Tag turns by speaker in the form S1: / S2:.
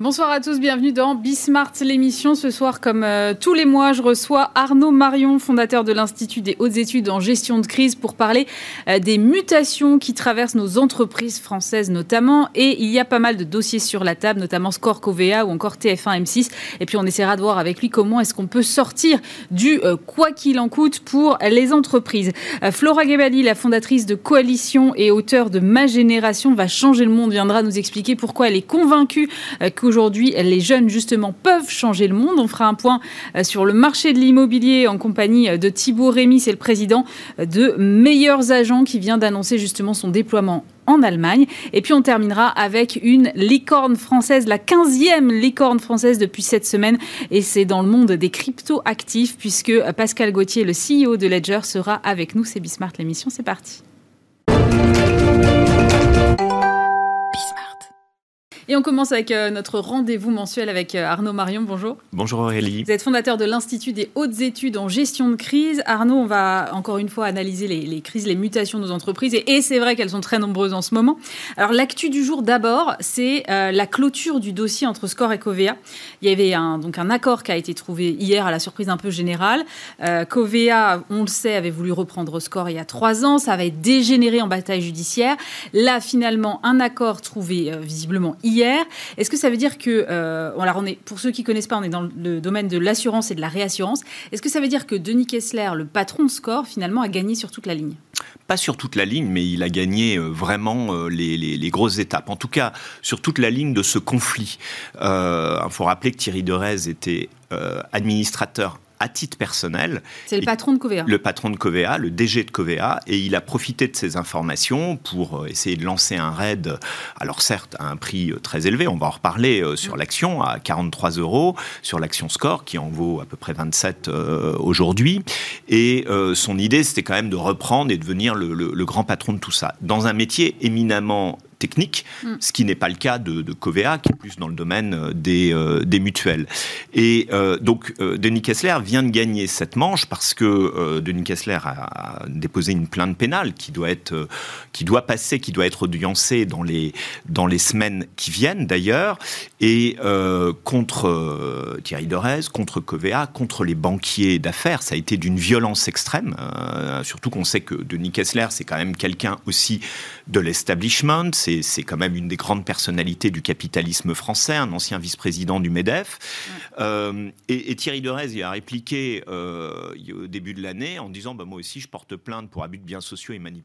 S1: Bonsoir à tous, bienvenue dans Bismart, l'émission. Ce soir, comme euh, tous les mois, je reçois Arnaud Marion, fondateur de l'Institut des hautes études en gestion de crise, pour parler euh, des mutations qui traversent nos entreprises françaises notamment. Et il y a pas mal de dossiers sur la table, notamment Score Covea ou encore TF1 M6. Et puis on essaiera de voir avec lui comment est-ce qu'on peut sortir du euh, quoi qu'il en coûte pour les entreprises. Flora Gebali, la fondatrice de Coalition et auteur de Ma Génération va changer le monde, viendra nous expliquer pourquoi elle est convaincue que Aujourd'hui, les jeunes, justement, peuvent changer le monde. On fera un point euh, sur le marché de l'immobilier en compagnie euh, de Thibaut Rémy, c'est le président euh, de Meilleurs Agents qui vient d'annoncer justement son déploiement en Allemagne. Et puis on terminera avec une licorne française, la 15e licorne française depuis cette semaine. Et c'est dans le monde des crypto-actifs puisque Pascal Gauthier, le CEO de Ledger, sera avec nous. C'est Bismart l'émission, c'est parti. Et on commence avec euh, notre rendez-vous mensuel avec euh, Arnaud Marion. Bonjour.
S2: Bonjour Aurélie.
S1: Vous êtes fondateur de l'Institut des hautes études en gestion de crise. Arnaud, on va encore une fois analyser les, crises, les mutations de nos entreprises. Et, c'est vrai qu'elles sont très nombreuses en ce moment. Alors l'actu du jour d'abord, c'est euh, la clôture du dossier entre Score et Covea. Il y avait un, donc un accord qui a été trouvé hier à la surprise un peu générale. Covea, on le sait, avait voulu reprendre Score il y a trois ans. Ça avait dégénéré en bataille judiciaire. Là, finalement, un accord trouvé visiblement hier Est-ce que ça veut dire que, euh, pour ceux qui connaissent pas, on est dans le domaine de l'assurance et de la réassurance. Est-ce que ça veut dire que Denis Kessler, le patron Score, finalement, a gagné sur toute la ligne?
S2: Pas sur toute la ligne, mais il a gagné euh, vraiment euh, les, grosses étapes. En tout cas, sur toute la ligne de ce conflit. Il faut rappeler que Thierry Derez était administrateur à titre personnel.
S1: C'est le patron de Covea.
S2: Le patron de Covea, le DG de Covea, et il a profité de ces informations pour euh, essayer de lancer un raid, alors certes à un prix euh, très élevé, on va en reparler euh, sur mm. l'action, à 43 euros, sur l'action Score, qui en vaut à peu près 27 aujourd'hui. Et son idée, c'était quand même de reprendre et devenir le, le grand patron de tout ça. Dans un métier éminemment technique, mm. ce qui n'est pas le cas de, de, Covea, qui est plus dans le domaine euh, des, euh, des mutuelles. Et euh, donc, Denis Kessler vient de gagner cette manche parce que Denis Kessler a, déposé une plainte pénale qui doit être, qui doit passer, qui doit être audiencée dans les, dans les semaines qui viennent d'ailleurs, et contre Thierry Dorez, contre Covea, contre les banquiers d'affaires. Ça a été d'une violence extrême, surtout qu'on sait que Denis Kessler, c'est quand même quelqu'un aussi de l'establishment, c'est quand même une des grandes personnalités du capitalisme français, un ancien vice-président du MEDEF. Euh, et, Thierry Derez y a répliqué euh, au début de l'année en disant bah, Moi aussi, je porte plainte pour abus de biens sociaux et manipulation